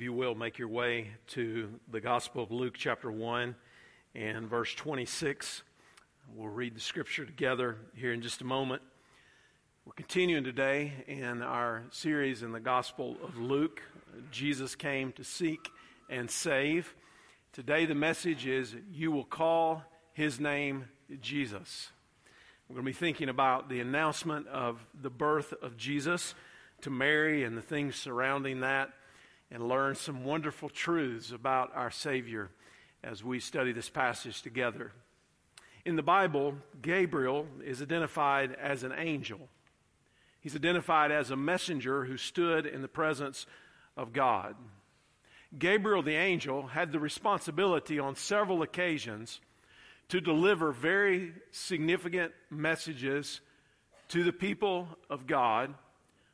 If you will, make your way to the Gospel of Luke, chapter 1, and verse 26. We'll read the scripture together here in just a moment. We're continuing today in our series in the Gospel of Luke. Jesus came to seek and save. Today, the message is You will call his name Jesus. We're going to be thinking about the announcement of the birth of Jesus to Mary and the things surrounding that and learn some wonderful truths about our Savior as we study this passage together. In the Bible, Gabriel is identified as an angel. He's identified as a messenger who stood in the presence of God. Gabriel the angel had the responsibility on several occasions to deliver very significant messages to the people of God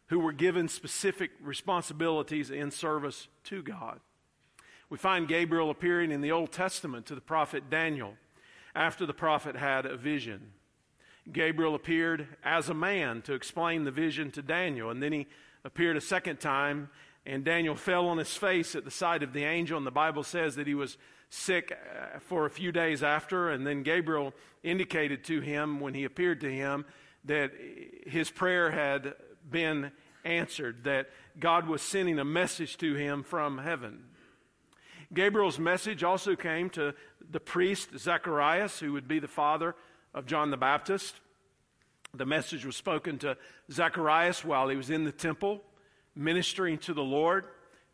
who were given specific responsibilities in service to God. We find Gabriel appearing in the Old Testament to the prophet Daniel after the prophet had a vision. Gabriel appeared as a man to explain the vision to Daniel, and then he appeared a second time, and Daniel fell on his face at the sight of the angel, and the Bible says that he was sick uh, for a few days after, and then Gabriel indicated to him when he appeared to him that his prayer had been answered, that God was sending a message to him from heaven. Gabriel's message also came to the priest Zacharias, who would be the father of John the Baptist. The message was spoken to Zacharias while he was in the temple ministering to the Lord.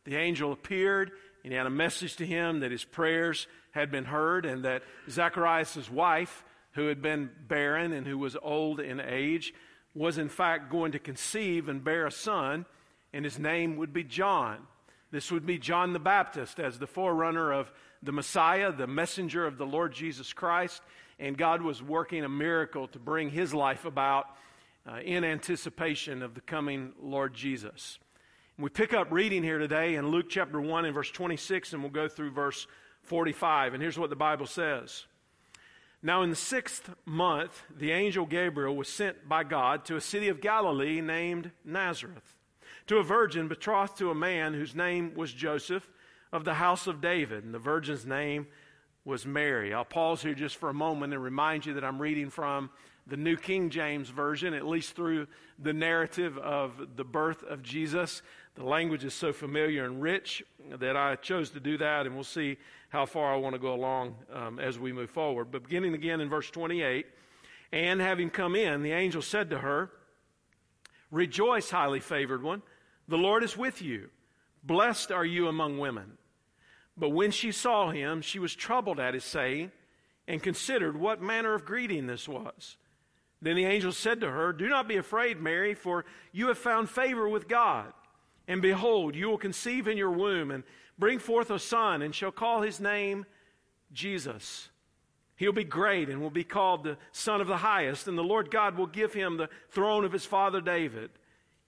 The angel appeared and he had a message to him that his prayers had been heard and that Zacharias' wife, who had been barren and who was old in age, was in fact going to conceive and bear a son, and his name would be John. This would be John the Baptist as the forerunner of the Messiah, the messenger of the Lord Jesus Christ, and God was working a miracle to bring his life about uh, in anticipation of the coming Lord Jesus. We pick up reading here today in Luke chapter 1 and verse 26, and we'll go through verse 45. And here's what the Bible says Now, in the sixth month, the angel Gabriel was sent by God to a city of Galilee named Nazareth, to a virgin betrothed to a man whose name was Joseph of the house of David. And the virgin's name was Mary. I'll pause here just for a moment and remind you that I'm reading from the New King James Version, at least through the narrative of the birth of Jesus. The language is so familiar and rich that I chose to do that, and we'll see how far I want to go along um, as we move forward. But beginning again in verse 28, and having come in, the angel said to her, Rejoice, highly favored one, the Lord is with you. Blessed are you among women. But when she saw him, she was troubled at his saying, and considered what manner of greeting this was. Then the angel said to her, Do not be afraid, Mary, for you have found favor with God. And behold, you will conceive in your womb and bring forth a son, and shall call his name Jesus. He'll be great and will be called the Son of the Highest, and the Lord God will give him the throne of his father David,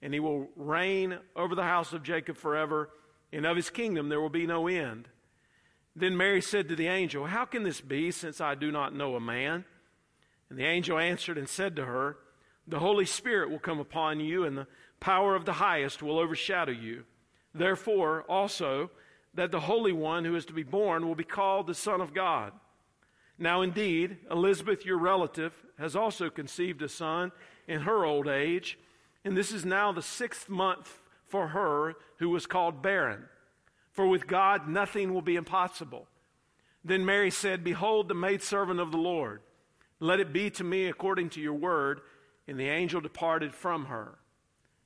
and he will reign over the house of Jacob forever, and of his kingdom there will be no end. Then Mary said to the angel, How can this be, since I do not know a man? And the angel answered and said to her, The Holy Spirit will come upon you, and the power of the highest will overshadow you. Therefore, also, that the Holy One who is to be born will be called the Son of God. Now, indeed, Elizabeth, your relative, has also conceived a son in her old age, and this is now the sixth month for her who was called barren. For with God nothing will be impossible. Then Mary said, Behold, the maidservant of the Lord. Let it be to me according to your word. And the angel departed from her.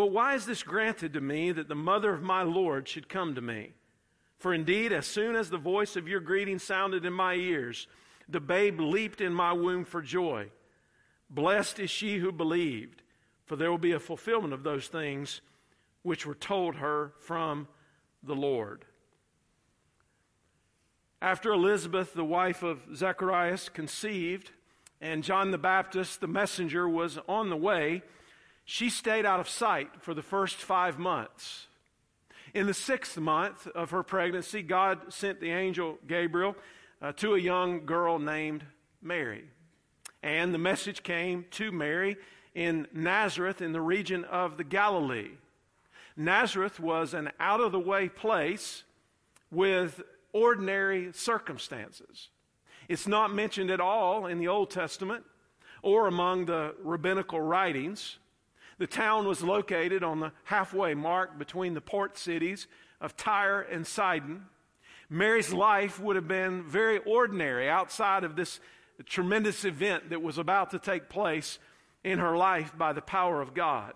But why is this granted to me that the mother of my Lord should come to me? For indeed, as soon as the voice of your greeting sounded in my ears, the babe leaped in my womb for joy. Blessed is she who believed, for there will be a fulfillment of those things which were told her from the Lord. After Elizabeth, the wife of Zacharias, conceived, and John the Baptist, the messenger, was on the way, she stayed out of sight for the first five months. In the sixth month of her pregnancy, God sent the angel Gabriel uh, to a young girl named Mary. And the message came to Mary in Nazareth in the region of the Galilee. Nazareth was an out of the way place with ordinary circumstances. It's not mentioned at all in the Old Testament or among the rabbinical writings. The town was located on the halfway mark between the port cities of Tyre and Sidon. Mary's life would have been very ordinary outside of this tremendous event that was about to take place in her life by the power of God.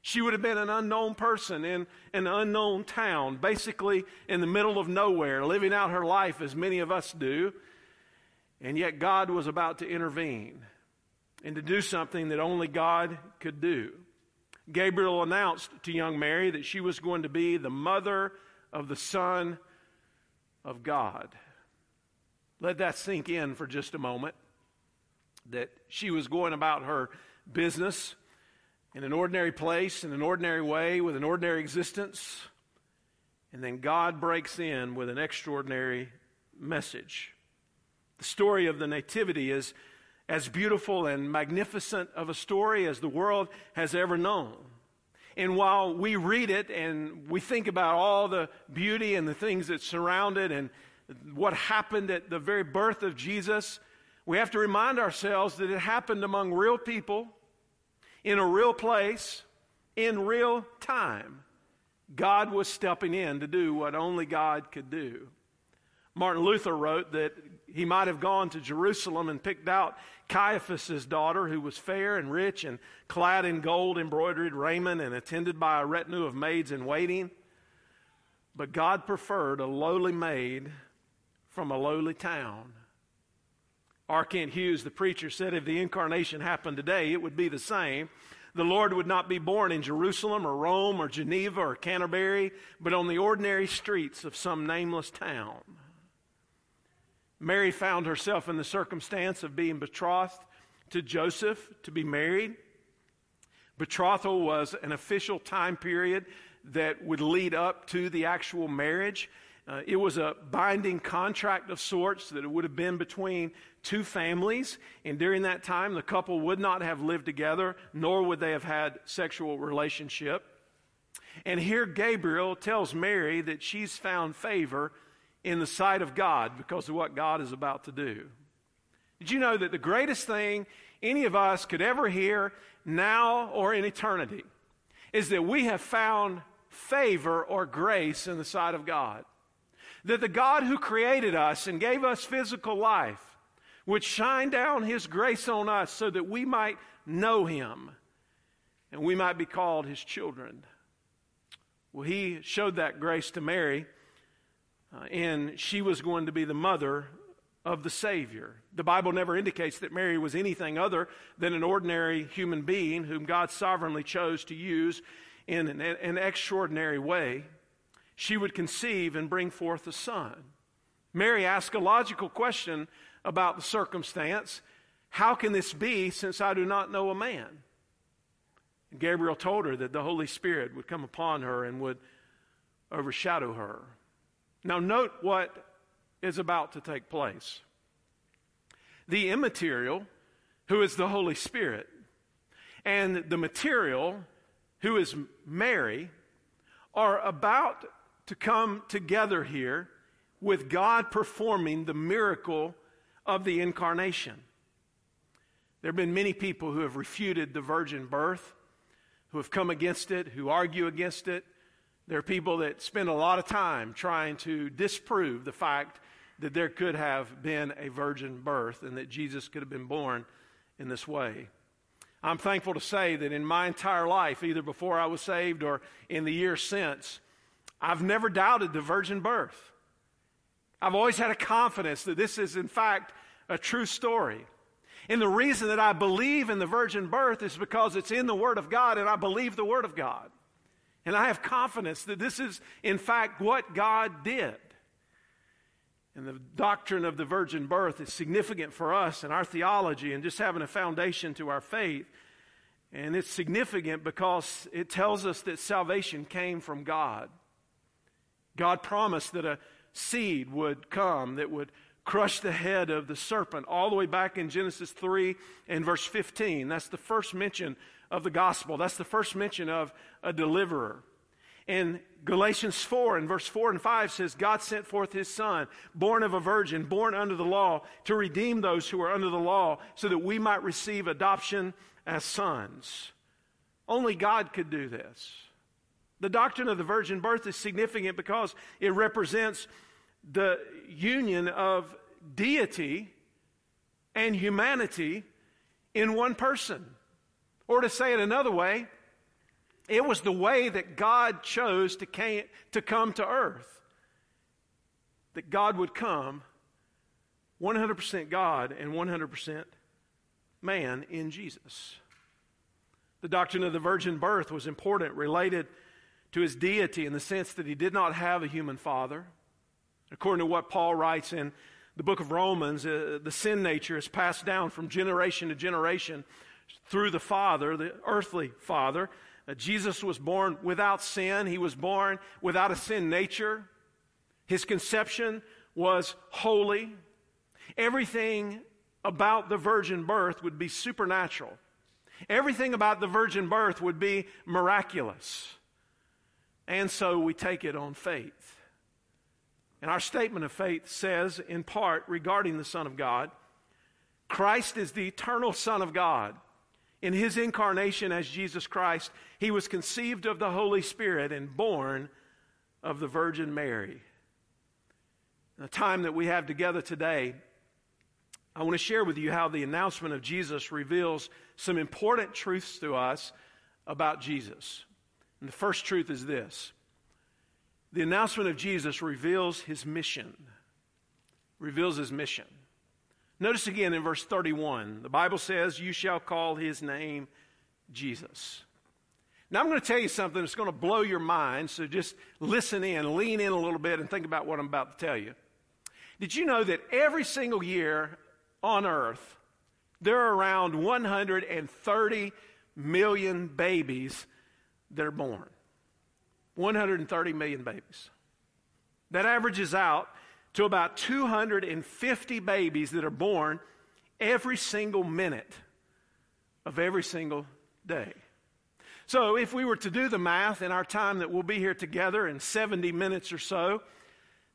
She would have been an unknown person in an unknown town, basically in the middle of nowhere, living out her life as many of us do. And yet God was about to intervene and to do something that only God could do. Gabriel announced to young Mary that she was going to be the mother of the Son of God. Let that sink in for just a moment. That she was going about her business in an ordinary place, in an ordinary way, with an ordinary existence. And then God breaks in with an extraordinary message. The story of the Nativity is as beautiful and magnificent of a story as the world has ever known. And while we read it and we think about all the beauty and the things that surround it and what happened at the very birth of Jesus, we have to remind ourselves that it happened among real people in a real place, in real time, God was stepping in to do what only God could do. Martin Luther wrote that he might have gone to Jerusalem and picked out Caiaphas's daughter, who was fair and rich and clad in gold embroidered raiment and attended by a retinue of maids in waiting. But God preferred a lowly maid from a lowly town. R. Kent Hughes, the preacher, said if the incarnation happened today, it would be the same. The Lord would not be born in Jerusalem or Rome or Geneva or Canterbury, but on the ordinary streets of some nameless town. Mary found herself in the circumstance of being betrothed to Joseph to be married. Betrothal was an official time period that would lead up to the actual marriage. Uh, it was a binding contract of sorts that it would have been between two families. And during that time, the couple would not have lived together, nor would they have had sexual relationship. And here Gabriel tells Mary that she's found favor in the sight of God because of what God is about to do. Did you know that the greatest thing any of us could ever hear now or in eternity is that we have found favor or grace in the sight of God? that the God who created us and gave us physical life would shine down his grace on us so that we might know him and we might be called his children. Well, he showed that grace to Mary, uh, and she was going to be the mother of the Savior. The Bible never indicates that Mary was anything other than an ordinary human being whom God sovereignly chose to use in an, an extraordinary way she would conceive and bring forth a son. Mary asked a logical question about the circumstance How can this be since I do not know a man? And Gabriel told her that the Holy Spirit would come upon her and would overshadow her. Now, note what is about to take place. The immaterial, who is the Holy Spirit, and the material, who is Mary, are about to come together here with God performing the miracle of the incarnation. There have been many people who have refuted the virgin birth, who have come against it, who argue against it. There are people that spend a lot of time trying to disprove the fact that there could have been a virgin birth and that Jesus could have been born in this way. I'm thankful to say that in my entire life, either before I was saved or in the years since, I've never doubted the virgin birth. I've always had a confidence that this is, in fact, a true story. And the reason that I believe in the virgin birth is because it's in the Word of God and I believe the Word of God. And I have confidence that this is, in fact, what God did. And the doctrine of the virgin birth is significant for us and our theology and just having a foundation to our faith. And it's significant because it tells us that salvation came from God. God promised that a seed would come that would crush the head of the serpent, all the way back in Genesis 3 and verse 15. That's the first mention of the gospel. That's the first mention of a deliverer. In Galatians 4 and verse 4 and 5 says, God sent forth his son, born of a virgin, born under the law, to redeem those who are under the law, so that we might receive adoption as sons. Only God could do this. The doctrine of the virgin birth is significant because it represents the union of deity and humanity in one person. Or to say it another way, it was the way that God chose to, came, to come to earth. That God would come 100% God and 100% man in Jesus. The doctrine of the virgin birth was important, related to his deity in the sense that he did not have a human father. According to what Paul writes in the book of Romans, uh, the sin nature is passed down from generation to generation through the Father, the earthly Father. Uh, Jesus was born without sin, he was born without a sin nature. His conception was holy. Everything about the virgin birth would be supernatural. Everything about the virgin birth would be miraculous. And so we take it on faith. And our statement of faith says, in part, regarding the Son of God, Christ is the eternal Son of God. In his incarnation as Jesus Christ, he was conceived of the Holy Spirit and born of the Virgin Mary. In the time that we have together today, I want to share with you how the announcement of Jesus reveals some important truths to us about Jesus. And the first truth is this the announcement of Jesus reveals his mission. Reveals his mission. Notice again in verse 31, the Bible says, You shall call his name Jesus. Now, I'm going to tell you something that's going to blow your mind, so just listen in, lean in a little bit, and think about what I'm about to tell you. Did you know that every single year on earth, there are around 130 million babies that are born? 130 million babies. That averages out to about 250 babies that are born every single minute of every single day. So, if we were to do the math in our time that we'll be here together in 70 minutes or so,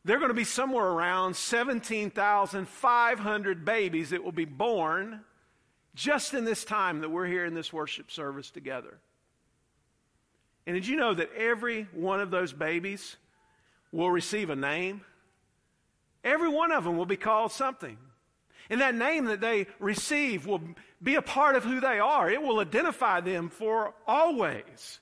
there are going to be somewhere around 17,500 babies that will be born just in this time that we're here in this worship service together. And did you know that every one of those babies will receive a name? Every one of them will be called something. And that name that they receive will be a part of who they are. It will identify them for always.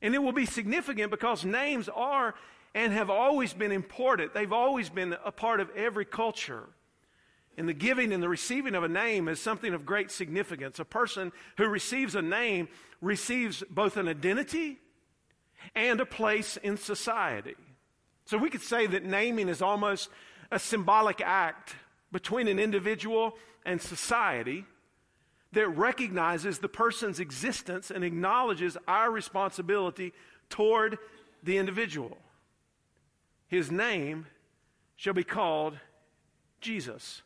And it will be significant because names are and have always been important. They've always been a part of every culture. And the giving and the receiving of a name is something of great significance. A person who receives a name receives both an identity and a place in society. So we could say that naming is almost a symbolic act between an individual and society that recognizes the person's existence and acknowledges our responsibility toward the individual. His name shall be called Jesus.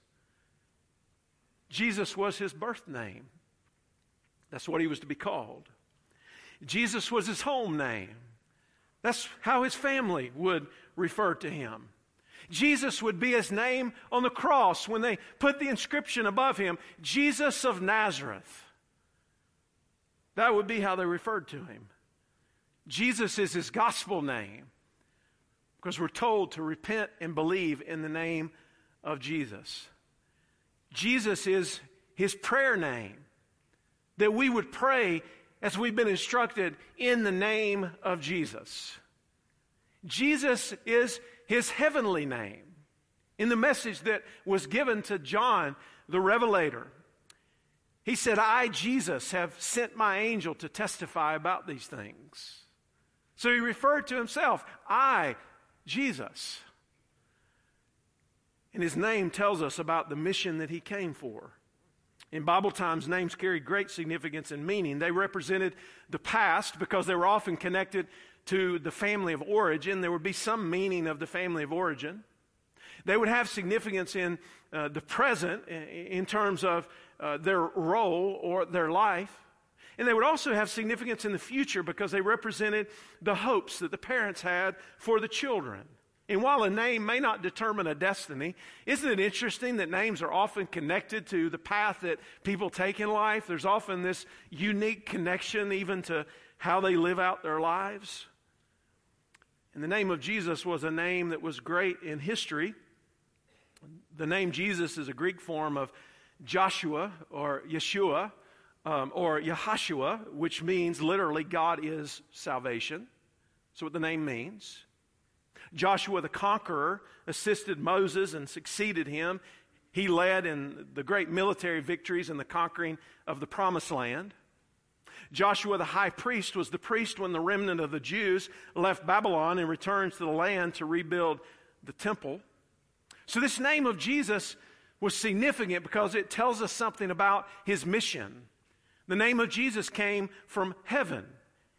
Jesus was his birth name. That's what he was to be called. Jesus was his home name. That's how his family would refer to him. Jesus would be his name on the cross when they put the inscription above him Jesus of Nazareth. That would be how they referred to him. Jesus is his gospel name because we're told to repent and believe in the name of Jesus. Jesus is his prayer name, that we would pray as we've been instructed in the name of Jesus. Jesus is his heavenly name. In the message that was given to John the Revelator, he said, I, Jesus, have sent my angel to testify about these things. So he referred to himself, I, Jesus. And his name tells us about the mission that he came for. In Bible times, names carried great significance and meaning. They represented the past because they were often connected to the family of origin. There would be some meaning of the family of origin. They would have significance in uh, the present in terms of uh, their role or their life. And they would also have significance in the future because they represented the hopes that the parents had for the children. And while a name may not determine a destiny, isn't it interesting that names are often connected to the path that people take in life? There's often this unique connection even to how they live out their lives. And the name of Jesus was a name that was great in history. The name Jesus is a Greek form of Joshua or Yeshua um, or Yahashua, which means literally God is salvation. That's what the name means. Joshua the conqueror assisted Moses and succeeded him. He led in the great military victories and the conquering of the promised land. Joshua the high priest was the priest when the remnant of the Jews left Babylon and returned to the land to rebuild the temple. So, this name of Jesus was significant because it tells us something about his mission. The name of Jesus came from heaven.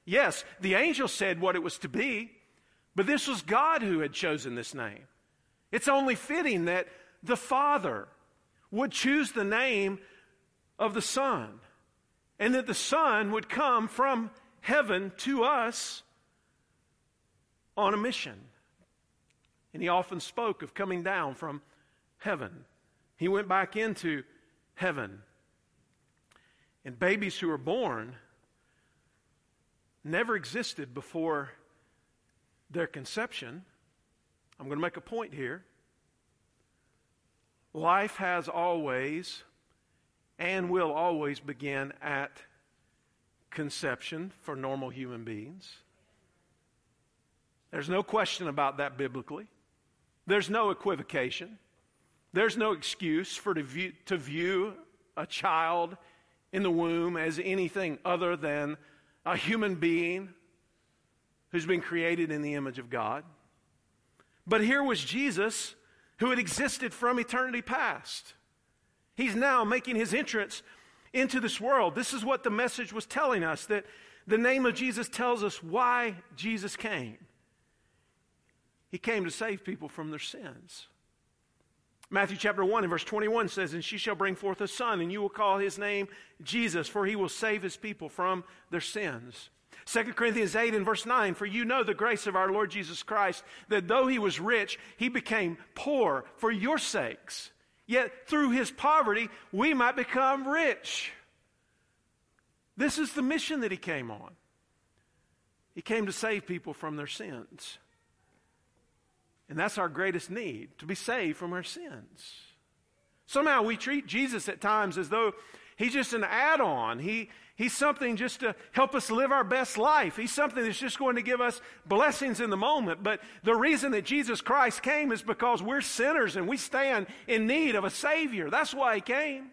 Yes, the angel said what it was to be, but this was God who had chosen this name. It's only fitting that the Father would choose the name of the Son and that the Son would come from heaven to us on a mission. And he often spoke of coming down from heaven. He went back into heaven. And babies who are born never existed before their conception, I'm going to make a point here. Life has always and will always begin at conception for normal human beings. There's no question about that biblically. There's no equivocation. There's no excuse for to view, to view a child in the womb as anything other than a human being who's been created in the image of God. But here was Jesus who had existed from eternity past. He's now making his entrance into this world. This is what the message was telling us that the name of Jesus tells us why Jesus came. He came to save people from their sins. Matthew chapter 1 and verse 21 says, And she shall bring forth a son, and you will call his name Jesus, for he will save his people from their sins. 2 Corinthians 8 and verse 9, for you know the grace of our Lord Jesus Christ, that though he was rich, he became poor for your sakes. Yet through his poverty, we might become rich. This is the mission that he came on. He came to save people from their sins. And that's our greatest need to be saved from our sins. Somehow we treat Jesus at times as though he's just an add on. He, He's something just to help us live our best life. He's something that's just going to give us blessings in the moment. But the reason that Jesus Christ came is because we're sinners and we stand in need of a Savior. That's why He came.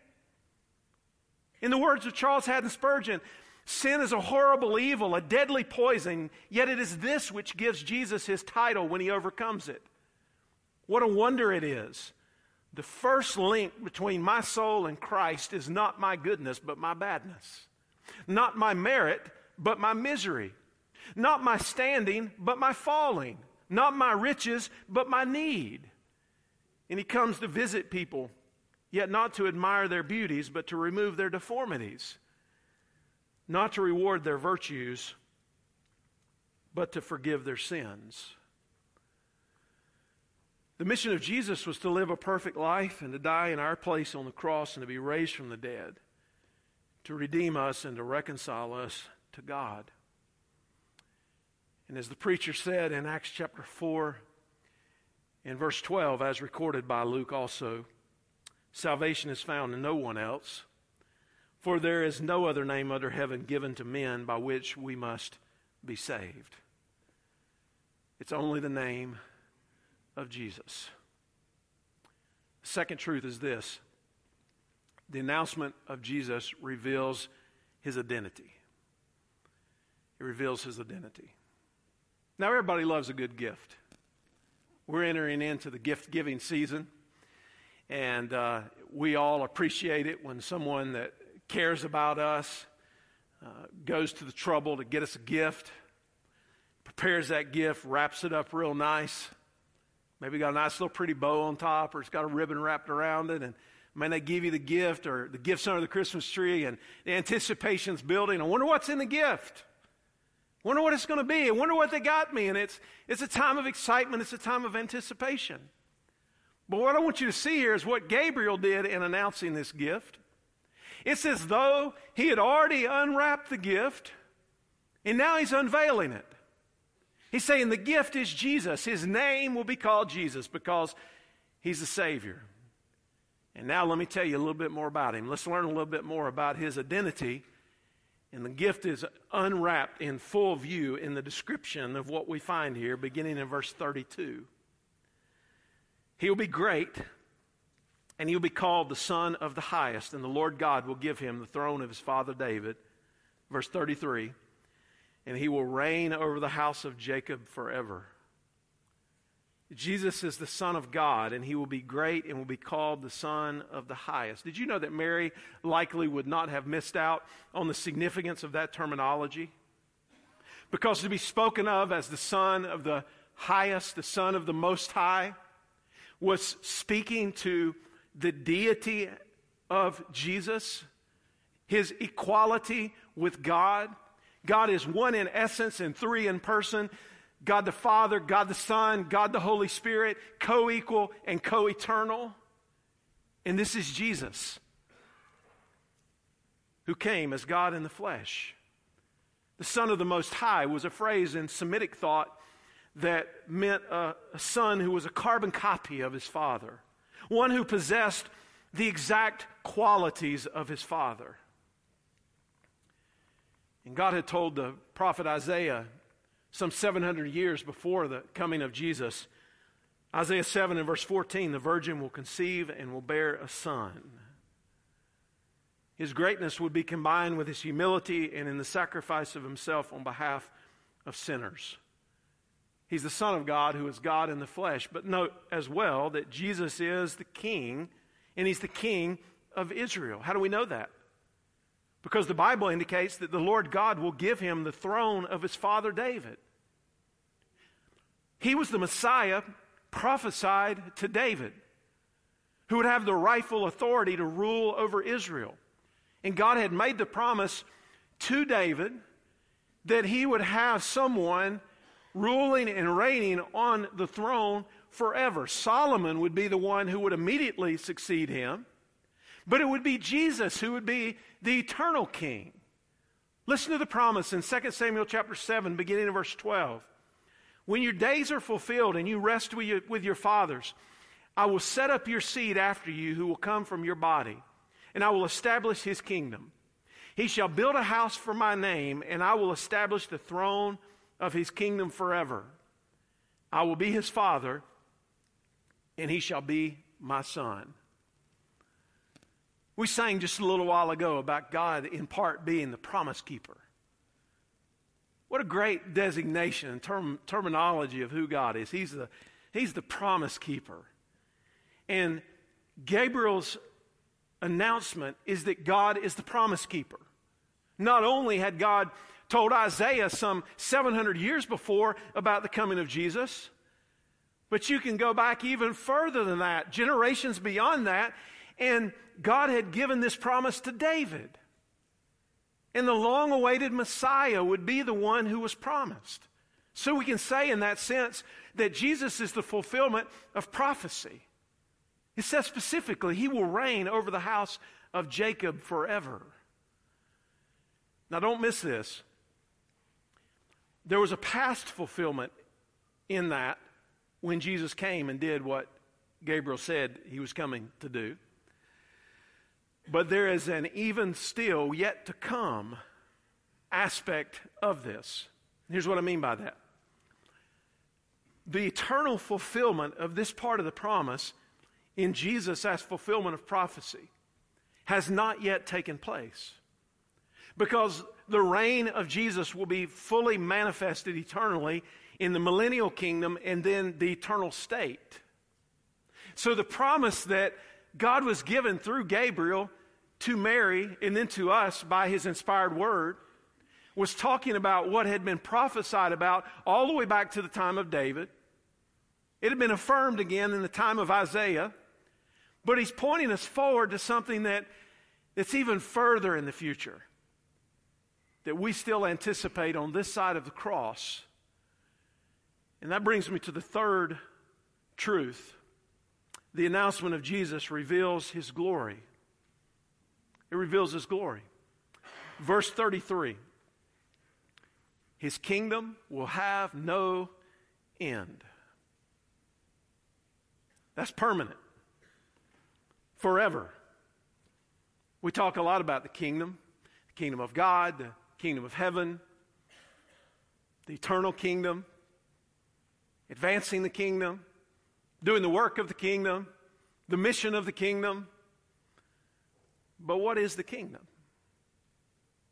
In the words of Charles Haddon Spurgeon, sin is a horrible evil, a deadly poison, yet it is this which gives Jesus his title when he overcomes it. What a wonder it is. The first link between my soul and Christ is not my goodness, but my badness. Not my merit, but my misery. Not my standing, but my falling. Not my riches, but my need. And he comes to visit people, yet not to admire their beauties, but to remove their deformities. Not to reward their virtues, but to forgive their sins. The mission of Jesus was to live a perfect life and to die in our place on the cross and to be raised from the dead to redeem us and to reconcile us to God. And as the preacher said in Acts chapter 4, in verse 12, as recorded by Luke also, salvation is found in no one else, for there is no other name under heaven given to men by which we must be saved. It's only the name of Jesus. Second truth is this the announcement of Jesus reveals his identity. It reveals his identity. Now, everybody loves a good gift. We're entering into the gift giving season. And uh, we all appreciate it when someone that cares about us uh, goes to the trouble to get us a gift, prepares that gift, wraps it up real nice. Maybe got a nice little pretty bow on top, or it's got a ribbon wrapped around it, and man, they give you the gift, or the gift's under the Christmas tree, and the anticipation's building. I wonder what's in the gift. I wonder what it's going to be. I wonder what they got me. And it's, it's a time of excitement. It's a time of anticipation. But what I want you to see here is what Gabriel did in announcing this gift. It's as though he had already unwrapped the gift, and now he's unveiling it. He's saying the gift is Jesus. His name will be called Jesus because he's the Savior. And now let me tell you a little bit more about him. Let's learn a little bit more about his identity. And the gift is unwrapped in full view in the description of what we find here, beginning in verse 32. He will be great, and he will be called the Son of the Highest, and the Lord God will give him the throne of his father David. Verse 33 And he will reign over the house of Jacob forever. Jesus is the Son of God, and he will be great and will be called the Son of the Highest. Did you know that Mary likely would not have missed out on the significance of that terminology? Because to be spoken of as the Son of the Highest, the Son of the Most High, was speaking to the deity of Jesus, his equality with God. God is one in essence and three in person. God the Father, God the Son, God the Holy Spirit, co equal and co eternal. And this is Jesus, who came as God in the flesh. The Son of the Most High was a phrase in Semitic thought that meant a, a son who was a carbon copy of his father, one who possessed the exact qualities of his father. And God had told the prophet Isaiah some 700 years before the coming of Jesus. Isaiah 7 and verse 14 the virgin will conceive and will bear a son. His greatness would be combined with his humility and in the sacrifice of himself on behalf of sinners. He's the Son of God who is God in the flesh. But note as well that Jesus is the King, and He's the King of Israel. How do we know that? Because the Bible indicates that the Lord God will give him the throne of his father David. He was the Messiah prophesied to David, who would have the rightful authority to rule over Israel. And God had made the promise to David that he would have someone ruling and reigning on the throne forever. Solomon would be the one who would immediately succeed him, but it would be Jesus who would be the eternal king. Listen to the promise in 2 Samuel chapter 7, beginning in verse 12. When your days are fulfilled and you rest with your, with your fathers, I will set up your seed after you who will come from your body, and I will establish his kingdom. He shall build a house for my name, and I will establish the throne of his kingdom forever. I will be his father, and he shall be my son. We sang just a little while ago about God in part being the promise keeper. What a great designation and term, terminology of who God is. He's the, he's the promise keeper. And Gabriel's announcement is that God is the promise keeper. Not only had God told Isaiah some 700 years before about the coming of Jesus. But you can go back even further than that, generations beyond that, and God had given this promise to David. And the long awaited Messiah would be the one who was promised. So we can say, in that sense, that Jesus is the fulfillment of prophecy. It says specifically, He will reign over the house of Jacob forever. Now, don't miss this. There was a past fulfillment in that when Jesus came and did what Gabriel said he was coming to do. But there is an even still yet to come aspect of this. Here's what I mean by that the eternal fulfillment of this part of the promise in Jesus as fulfillment of prophecy has not yet taken place. Because the reign of Jesus will be fully manifested eternally in the millennial kingdom and then the eternal state. So the promise that God was given through Gabriel to Mary and then to us by his inspired word was talking about what had been prophesied about all the way back to the time of David. It had been affirmed again in the time of Isaiah, but he's pointing us forward to something that, that's even further in the future that we still anticipate on this side of the cross. And that brings me to the third truth. The announcement of Jesus reveals his glory. It reveals his glory. Verse 33 His kingdom will have no end. That's permanent, forever. We talk a lot about the kingdom, the kingdom of God, the kingdom of heaven, the eternal kingdom, advancing the kingdom, doing the work of the kingdom, the mission of the kingdom. But what is the kingdom?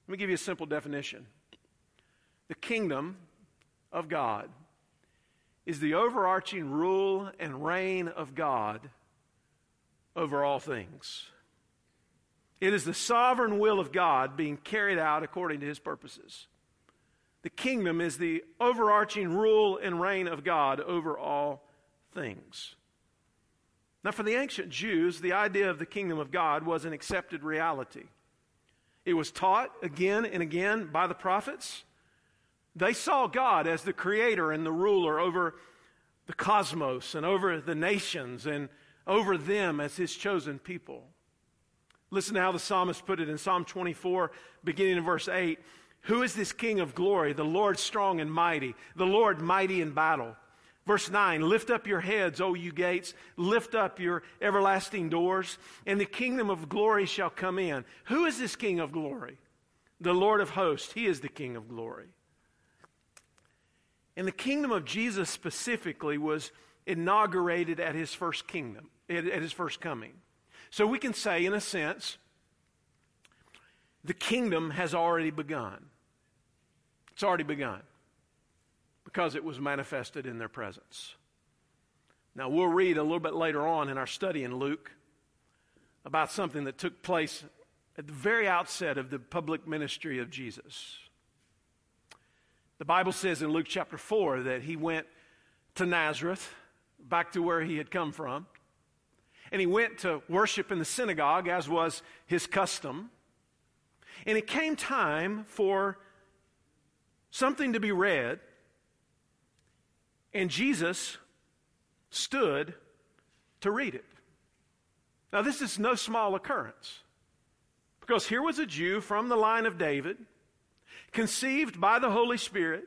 Let me give you a simple definition. The kingdom of God is the overarching rule and reign of God over all things. It is the sovereign will of God being carried out according to his purposes. The kingdom is the overarching rule and reign of God over all things. Now, for the ancient Jews, the idea of the kingdom of God was an accepted reality. It was taught again and again by the prophets. They saw God as the creator and the ruler over the cosmos and over the nations and over them as his chosen people. Listen to how the psalmist put it in Psalm 24, beginning in verse 8. Who is this King of glory? The Lord strong and mighty, the Lord mighty in battle. Verse 9, lift up your heads, O you gates, lift up your everlasting doors, and the kingdom of glory shall come in. Who is this King of glory? The Lord of hosts. He is the King of glory. And the kingdom of Jesus specifically was inaugurated at his first kingdom, at his first coming. So we can say, in a sense, the kingdom has already begun. It's already begun because it was manifested in their presence. Now, we'll read a little bit later on in our study in Luke about something that took place at the very outset of the public ministry of Jesus. The Bible says in Luke chapter 4 that he went to Nazareth, back to where he had come from, and he went to worship in the synagogue, as was his custom. And it came time for something to be read and Jesus stood to read it. Now, this is no small occurrence because here was a Jew from the line of David, conceived by the Holy Spirit,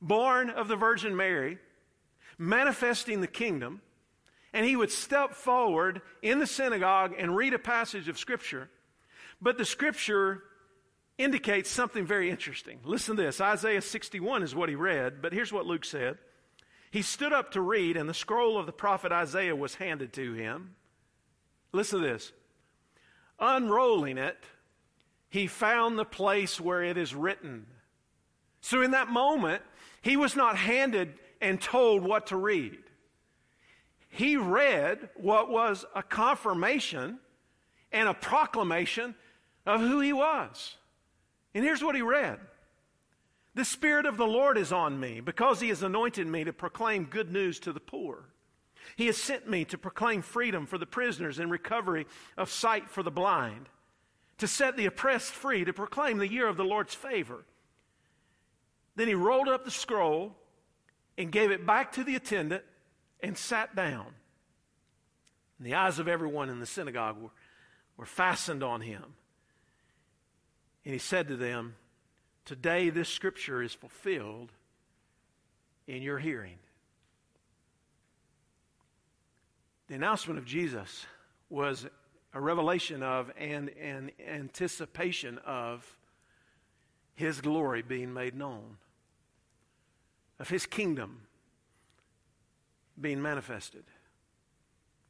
born of the Virgin Mary, manifesting the kingdom, and he would step forward in the synagogue and read a passage of Scripture. But the Scripture indicates something very interesting. Listen to this Isaiah 61 is what he read, but here's what Luke said. He stood up to read, and the scroll of the prophet Isaiah was handed to him. Listen to this. Unrolling it, he found the place where it is written. So in that moment, he was not handed and told what to read. He read what was a confirmation and a proclamation of who he was. And here's what he read the Spirit of the Lord is on me because He has anointed me to proclaim good news to the poor. He has sent me to proclaim freedom for the prisoners and recovery of sight for the blind, to set the oppressed free, to proclaim the year of the Lord's favor. Then he rolled up the scroll and gave it back to the attendant and sat down. And the eyes of everyone in the synagogue were, were fastened on him. And he said to them, Today, this scripture is fulfilled in your hearing. The announcement of Jesus was a revelation of and an anticipation of his glory being made known, of his kingdom being manifested.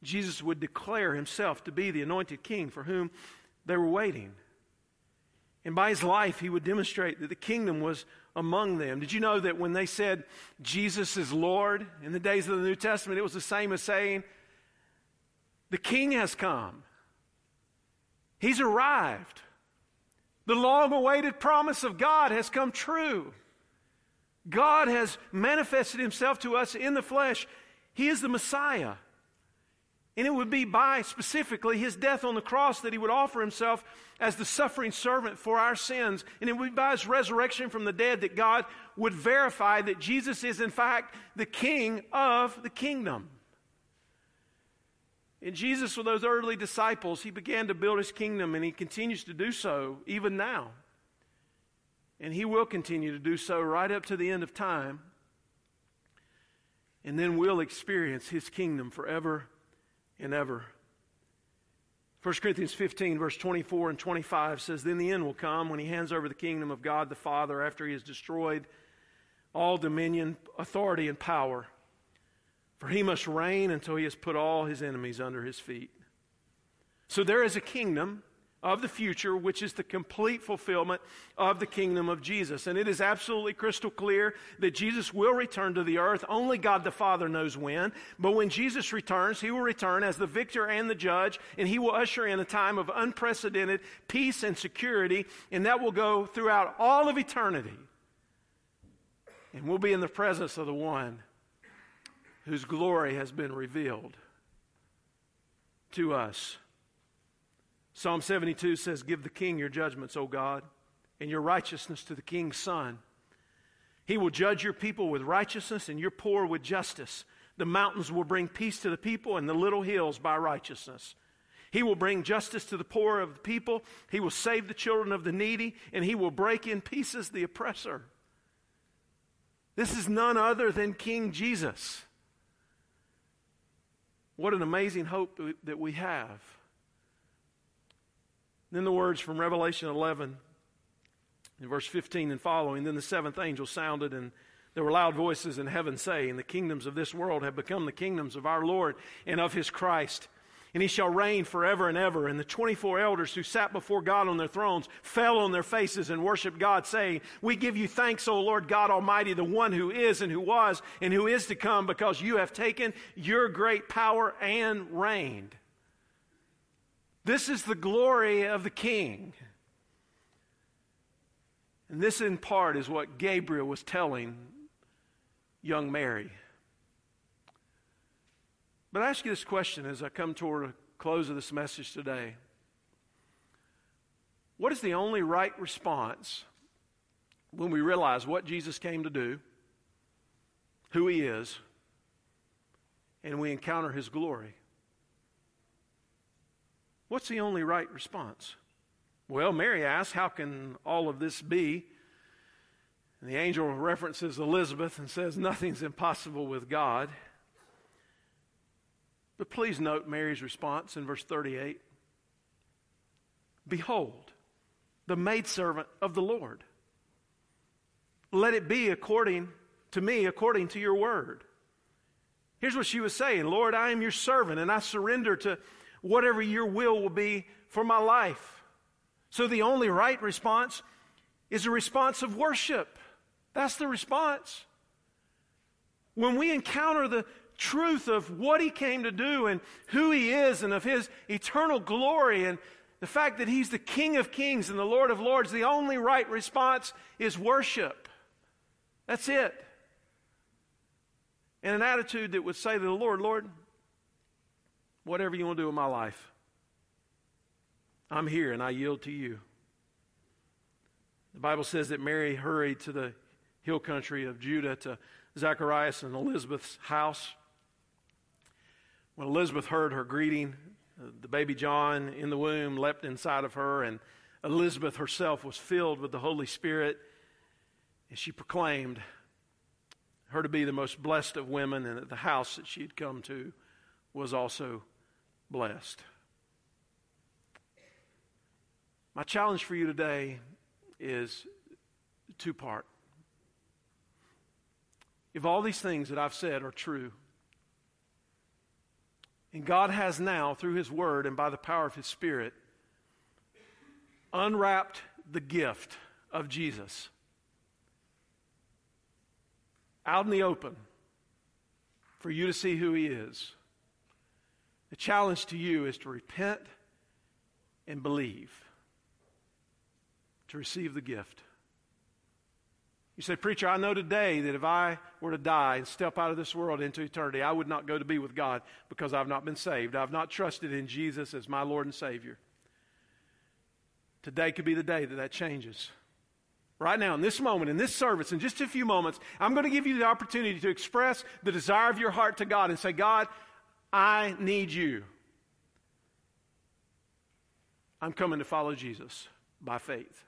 Jesus would declare himself to be the anointed king for whom they were waiting. And by his life, he would demonstrate that the kingdom was among them. Did you know that when they said Jesus is Lord in the days of the New Testament, it was the same as saying The king has come. He's arrived. The long awaited promise of God has come true. God has manifested himself to us in the flesh. He is the Messiah. And it would be by specifically his death on the cross that he would offer himself as the suffering servant for our sins. And it would be by his resurrection from the dead that God would verify that Jesus is, in fact, the king of the kingdom. And Jesus, with those early disciples, he began to build his kingdom, and he continues to do so even now. And he will continue to do so right up to the end of time. And then we'll experience his kingdom forever and ever. 1 Corinthians 15, verse 24 and 25 says, Then the end will come when he hands over the kingdom of God the Father after he has destroyed all dominion, authority, and power. For he must reign until he has put all his enemies under his feet. So there is a kingdom of the future, which is the complete fulfillment of the kingdom of Jesus. And it is absolutely crystal clear that Jesus will return to the earth. Only God the Father knows when. But when Jesus returns, he will return as the victor and the judge, and he will usher in a time of unprecedented peace and security, and that will go throughout all of eternity. And we'll be in the presence of the one whose glory has been revealed to us. Psalm 72 says, Give the king your judgments, O God, and your righteousness to the king's son. He will judge your people with righteousness and your poor with justice. The mountains will bring peace to the people, and the little hills by righteousness. He will bring justice to the poor of the people. He will save the children of the needy, and he will break in pieces the oppressor. This is none other than King Jesus. What an amazing hope that we have. Then the words from Revelation 11, in verse 15 and following. Then the seventh angel sounded, and there were loud voices in heaven saying, The kingdoms of this world have become the kingdoms of our Lord and of his Christ. And he shall reign forever and ever. And the 24 elders who sat before God on their thrones fell on their faces and worshiped God, saying, We give you thanks, O Lord God Almighty, the one who is and who was and who is to come, because you have taken your great power and reigned. This is the glory of the King. And this, in part, is what Gabriel was telling young Mary. But I ask you this question as I come toward a close of this message today. What is the only right response when we realize what Jesus came to do, who he is, and we encounter his glory? What's the only right response? Well, Mary asks, How can all of this be? And the angel references Elizabeth and says, Nothing's impossible with God. But please note Mary's response in verse 38 Behold, the maidservant of the Lord. Let it be according to me, according to your word. Here's what she was saying Lord, I am your servant, and I surrender to whatever your will will be for my life. So the only right response is a response of worship. That's the response. When we encounter the truth of what he came to do and who he is and of his eternal glory and the fact that he's the King of kings and the Lord of lords, the only right response is worship. That's it. And an attitude that would say to the Lord, Lord, whatever you want to do with my life, I'm here and I yield to you. The Bible says that Mary hurried to the hill country of Judah to Zacharias and Elizabeth's house. When Elizabeth heard her greeting, the baby John in the womb leapt inside of her, and Elizabeth herself was filled with the Holy Spirit. And she proclaimed her to be the most blessed of women, and that the house that she had come to was also blessed. My challenge for you today is two part. If all these things that I've said are true, and God has now, through His Word and by the power of His Spirit, unwrapped the gift of Jesus out in the open for you to see who He is. The challenge to you is to repent and believe, to receive the gift. You say, Preacher, I know today that if I were to die and step out of this world into eternity, I would not go to be with God because I've not been saved. I've not trusted in Jesus as my Lord and Savior. Today could be the day that that changes. Right now, in this moment, in this service, in just a few moments, I'm going to give you the opportunity to express the desire of your heart to God and say, God, I need you. I'm coming to follow Jesus by faith.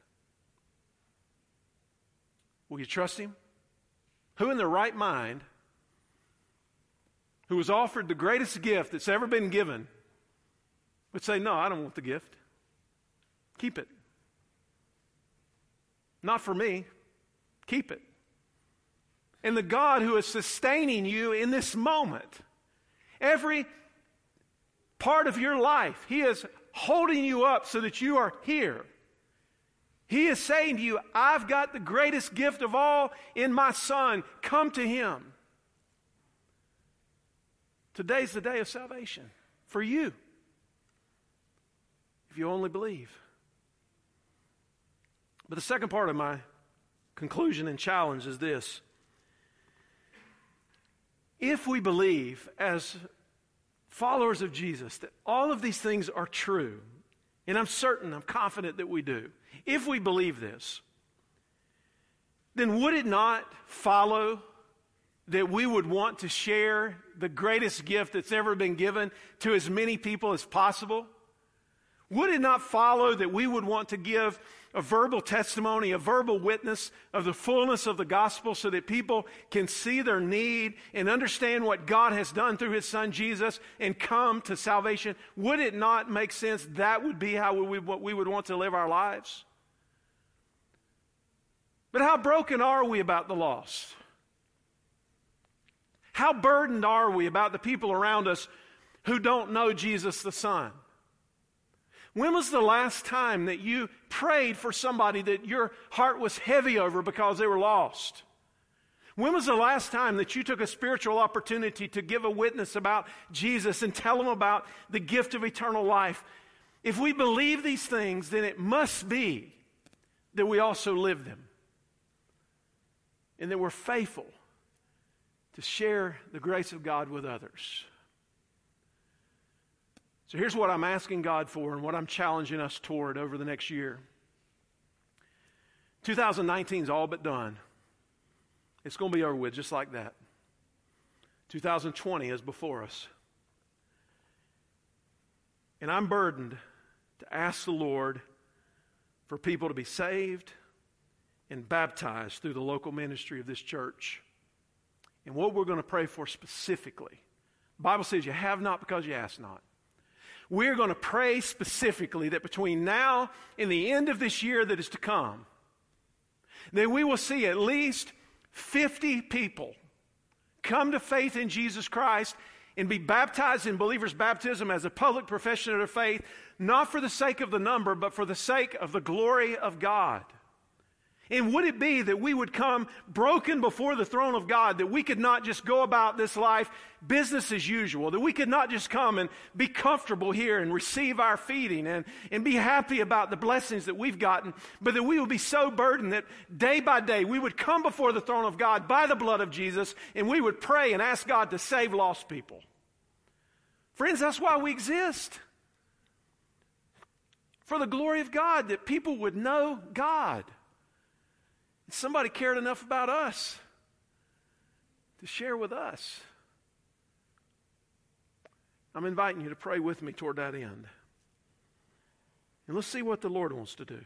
Will you trust him? Who in their right mind, who was offered the greatest gift that's ever been given, would say, No, I don't want the gift. Keep it. Not for me. Keep it. And the God who is sustaining you in this moment, every part of your life, He is holding you up so that you are here. He is saying to you, I've got the greatest gift of all in my Son. Come to Him. Today's the day of salvation for you, if you only believe. But the second part of my conclusion and challenge is this. If we believe, as followers of Jesus, that all of these things are true, and I'm certain, I'm confident that we do, if we believe this, then would it not follow that we would want to share the greatest gift that's ever been given to as many people as possible? Would it not follow that we would want to give a verbal testimony, a verbal witness of the fullness of the gospel so that people can see their need and understand what God has done through his son Jesus and come to salvation? Would it not make sense that would be how we, what we would want to live our lives? But how broken are we about the lost? How burdened are we about the people around us who don't know Jesus the Son? When was the last time that you prayed for somebody that your heart was heavy over because they were lost? When was the last time that you took a spiritual opportunity to give a witness about Jesus and tell them about the gift of eternal life? If we believe these things, then it must be that we also live them and that we're faithful to share the grace of God with others. So here's what I'm asking God for and what I'm challenging us toward over the next year. 2019 is all but done. It's going to be over with just like that. 2020 is before us. And I'm burdened to ask the Lord for people to be saved and baptized through the local ministry of this church. And what we're going to pray for specifically. The Bible says you have not because you ask not. We're going to pray specifically that between now and the end of this year that is to come, that we will see at least 50 people come to faith in Jesus Christ and be baptized in believers' baptism as a public profession of their faith, not for the sake of the number, but for the sake of the glory of God. And would it be that we would come broken before the throne of God, that we could not just go about this life business as usual, that we could not just come and be comfortable here and receive our feeding and, and be happy about the blessings that we've gotten, but that we would be so burdened that day by day we would come before the throne of God by the blood of Jesus and we would pray and ask God to save lost people. Friends, that's why we exist. For the glory of God, that people would know God. Somebody cared enough about us to share with us. I'm inviting you to pray with me toward that end. And let's see what the Lord wants to do.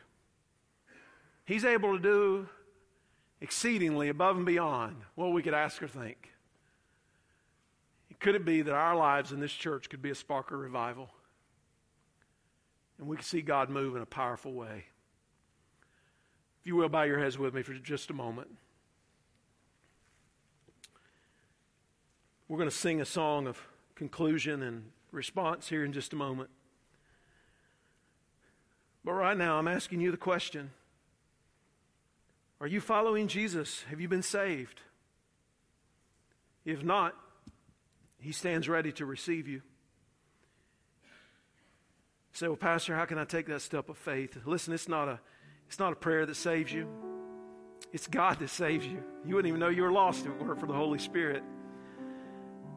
He's able to do exceedingly above and beyond what we could ask or think. Could it be that our lives in this church could be a spark of revival? And we could see God move in a powerful way. If you will, bow your heads with me for just a moment. We're going to sing a song of conclusion and response here in just a moment. But right now, I'm asking you the question Are you following Jesus? Have you been saved? If not, He stands ready to receive you. say, well, Pastor, how can I take that step of faith? Listen, it's not a, it's not a prayer that saves you. It's God that saves you. You wouldn't even know you were lost if it weren't for the Holy Spirit.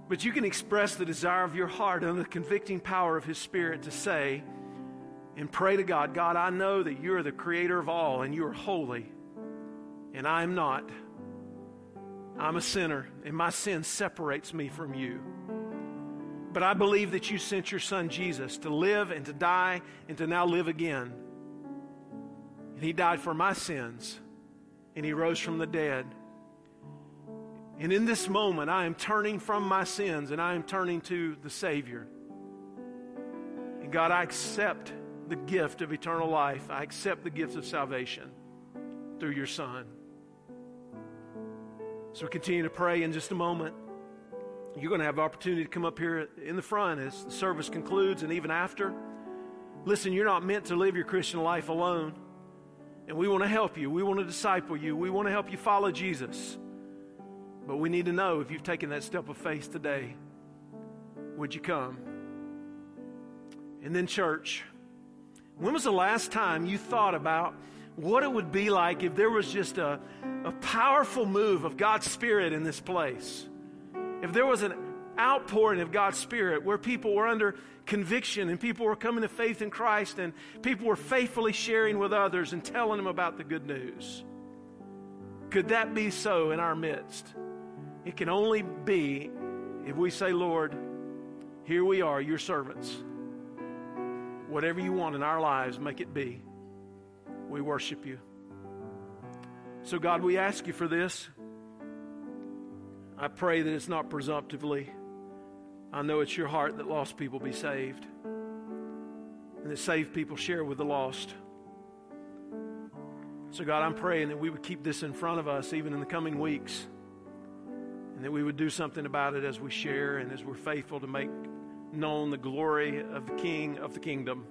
But you can express the desire of your heart under the convicting power of His Spirit to say and pray to God God, I know that you are the creator of all and you are holy, and I am not. I'm a sinner, and my sin separates me from you. But I believe that you sent your son Jesus to live and to die and to now live again. And he died for my sins, and he rose from the dead. And in this moment, I am turning from my sins and I am turning to the Savior. And God, I accept the gift of eternal life. I accept the gift of salvation through your Son. So we continue to pray in just a moment. You're going to have opportunity to come up here in the front as the service concludes and even after. Listen, you're not meant to live your Christian life alone. And we want to help you. We want to disciple you. We want to help you follow Jesus. But we need to know if you've taken that step of faith today, would you come? And then, church, when was the last time you thought about what it would be like if there was just a, a powerful move of God's Spirit in this place? If there was an outpouring of God's Spirit where people were under conviction and people were coming to faith in Christ and people were faithfully sharing with others and telling them about the good news. Could that be so in our midst? It can only be if we say, Lord, here we are, your servants. Whatever you want in our lives, make it be. We worship you. So, God, we ask you for this. I pray that it's not presumptively. I know it's your heart that lost people be saved, and that saved people share with the lost. So, God, I'm praying that we would keep this in front of us even in the coming weeks and that we would do something about it as we share and as we're faithful to make known the glory of the King of the kingdom,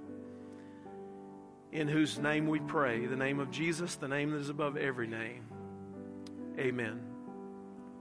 in whose name we pray, the name of Jesus, the name that is above every name. Amen.